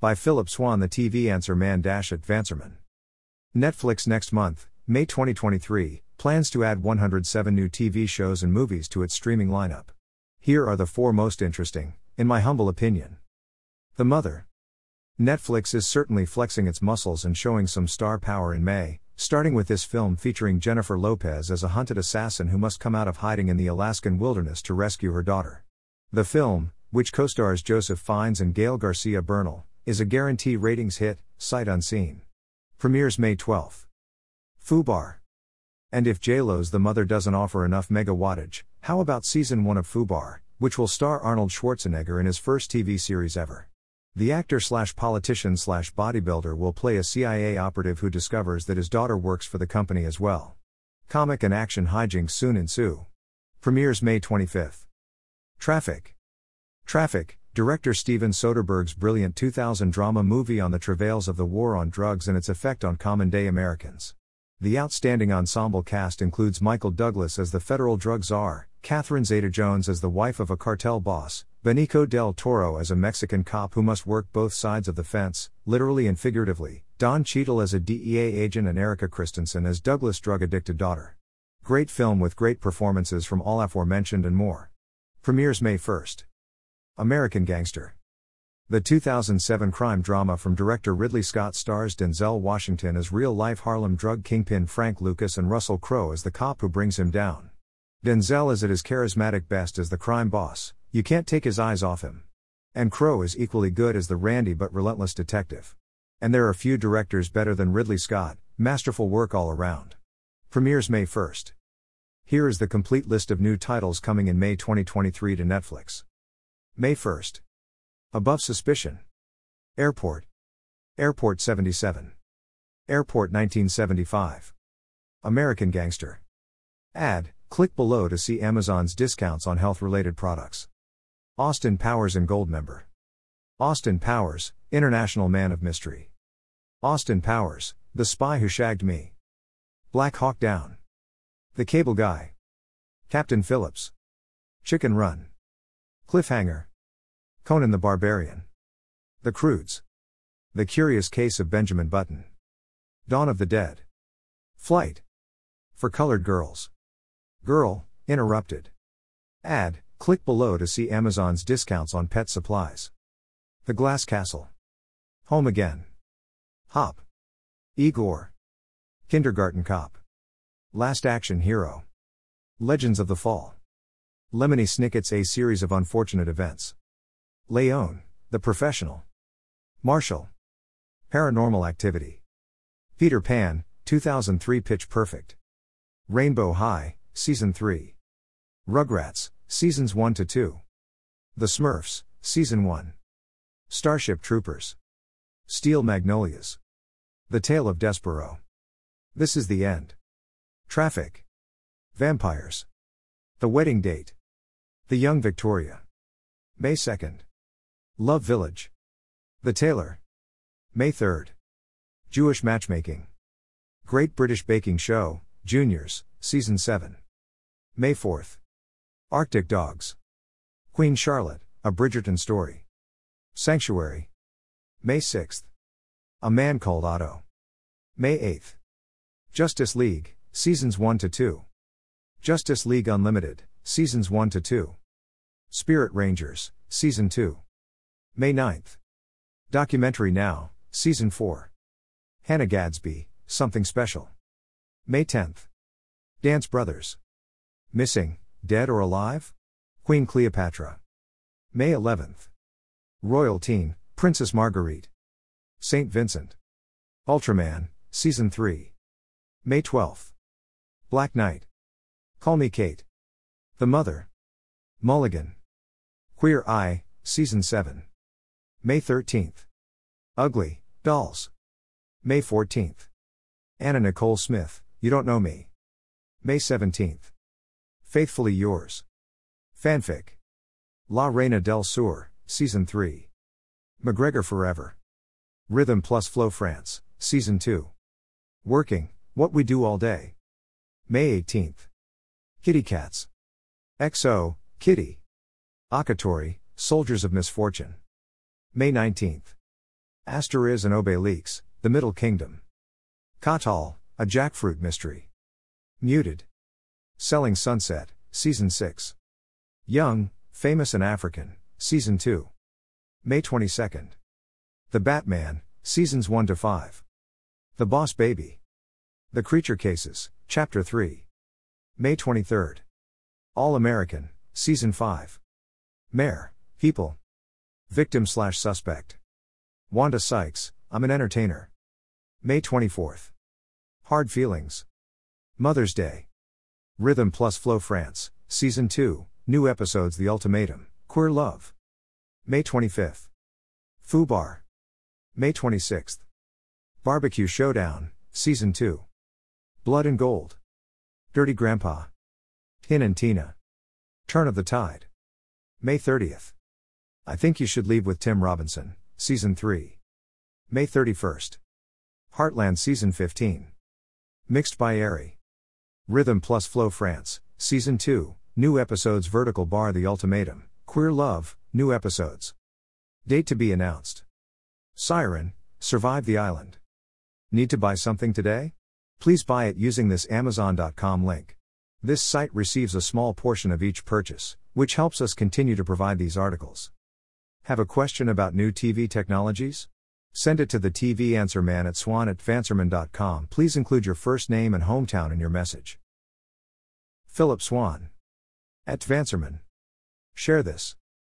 By Phillip Swann, the TV answer man Vanserman. Netflix next month, May 2023, plans to add 107 new TV shows and movies to its streaming lineup. Here are the four most interesting, in my humble opinion. The Mother. Netflix is certainly flexing its muscles and showing some star power in May, starting with this film featuring Jennifer Lopez as a hunted assassin who must come out of hiding in the Alaskan wilderness to rescue her daughter. The film, which co stars Joseph Fiennes and Gael Garcia Bernal, is a guarantee ratings hit, sight unseen. Premieres May 12. Fubar. And if JLo's The Mother doesn't offer enough mega wattage, how about season 1 of Fubar, which will star Arnold Schwarzenegger in his first TV series ever? The actor slash politician slash bodybuilder will play a CIA operative who discovers that his daughter works for the company as well. Comic and action hijinks soon ensue. Premieres May 25th. Traffic. Traffic, director Steven Soderbergh's brilliant 2000 drama movie on the travails of the war on drugs and its effect on common day Americans. The outstanding ensemble cast includes Michael Douglas as the federal drug czar, Catherine Zeta Jones as the wife of a cartel boss, Benicio del Toro as a Mexican cop who must work both sides of the fence, literally and figuratively, Don Cheadle as a DEA agent and Erika Christensen as Douglas' drug addicted daughter. Great film with great performances from all aforementioned and more. Premieres May 1st. American Gangster. The 2007 crime drama from director Ridley Scott stars Denzel Washington as real life Harlem drug kingpin Frank Lucas and Russell Crowe as the cop who brings him down. Denzel is at his charismatic best as the crime boss, you can't take his eyes off him. And Crowe is equally good as the randy but relentless detective. And there are few directors better than Ridley Scott, masterful work all around. Premieres May 1st. Here is the complete list of new titles coming in May 2023 to Netflix. May 1st. Above Suspicion. Airport. Airport 77. Airport 1975. American Gangster. Ad, click below to see Amazon's discounts on health related products. Austin Powers and Goldmember. Austin Powers, International Man of Mystery. Austin Powers, The Spy Who Shagged Me. Black Hawk Down. The Cable Guy. Captain Phillips. Chicken Run. Cliffhanger. Conan the Barbarian. The Croods. The Curious Case of Benjamin Button. Dawn of the Dead. Flight. For Colored Girls. Girl, Interrupted. Ad, Click below to see Amazon's discounts on pet supplies. The Glass Castle. Home Again. Hop. Igor. Kindergarten Cop. Last Action Hero. Legends of the Fall. Lemony Snicket's A Series of Unfortunate Events. Leone, The Professional. Marshall. Paranormal Activity. Peter Pan, 2003 Pitch Perfect. Rainbow High, Season 3. Rugrats, Seasons 1 to 2. The Smurfs, Season 1. Starship Troopers. Steel Magnolias. The Tale of Despereaux. This is the End. Traffic. Vampires. The Wedding Date. The Young Victoria. May 2nd. Love Village. The Tailor. May 3rd. Jewish Matchmaking. Great British Baking Show, Juniors, Season 7. May 4th. Arctic Dogs. Queen Charlotte, A Bridgerton Story. Sanctuary. May 6th. A Man Called Otto. May 8th. Justice League, Seasons 1 to 2. Justice League Unlimited, Seasons 1 to 2. Spirit Rangers, Season 2. May 9th. Documentary Now, Season 4. Hannah Gadsby, Something Special. May 10th. Dance Brothers. Missing, Dead or Alive? Queen Cleopatra. May 11th. Royal Teen, Princess Marguerite. St. Vincent. Ultraman, Season 3. May 12th. Black Knight. Call Me Kate. The Mother. Mulligan. Queer Eye, Season 7. May 13th. Ugly, Dolls. May 14th. Anna Nicole Smith, You Don't Know Me. May 17th. Faithfully Yours. Fanfic. La Reina del Sur, Season 3. McGregor Forever. Rhythm plus Flow France, Season 2. Working, What We Do All Day. May 18th. Kitty Cats. XO, Kitty. Akatori, Soldiers of Misfortune. May 19th. Asterix and Obelix, The Middle Kingdom. Kathal, a jackfruit mystery. Muted. Selling Sunset, Season 6. Young, Famous and African, Season 2. May 22nd. The Batman, Seasons 1 to 5. The Boss Baby. The Creature Cases, Chapter 3. May 23rd. All American, Season 5. Mayor, People. Victim slash suspect. Wanda Sykes, I'm an entertainer. May 24th. Hard Feelings. Mother's Day. Rhythm plus Flow France, Season 2, new episodes The Ultimatum, Queer Love. May 25th. Fubar. May 26th. Barbecue Showdown, Season 2. Blood and Gold. Dirty Grandpa. Hin and Tina. Turn of the Tide. May 30th. I Think You Should Leave with Tim Robinson, Season 3. May 31st. Heartland Season 15. Mixed by Erry. Rhythm plus Flow France, Season 2, new episodes Vertical Bar The Ultimatum, Queer Love, new episodes. Date to be announced. Siren, Survive the Island. Need to buy something today? Please buy it using this Amazon.com link. This site receives a small portion of each purchase, which helps us continue to provide these articles. Have a question about new TV technologies? Send it to the TV Answer Man at swan at vanserman.com. Please include your first name and hometown in your message. Phillip Swann. At Vanserman. Share this.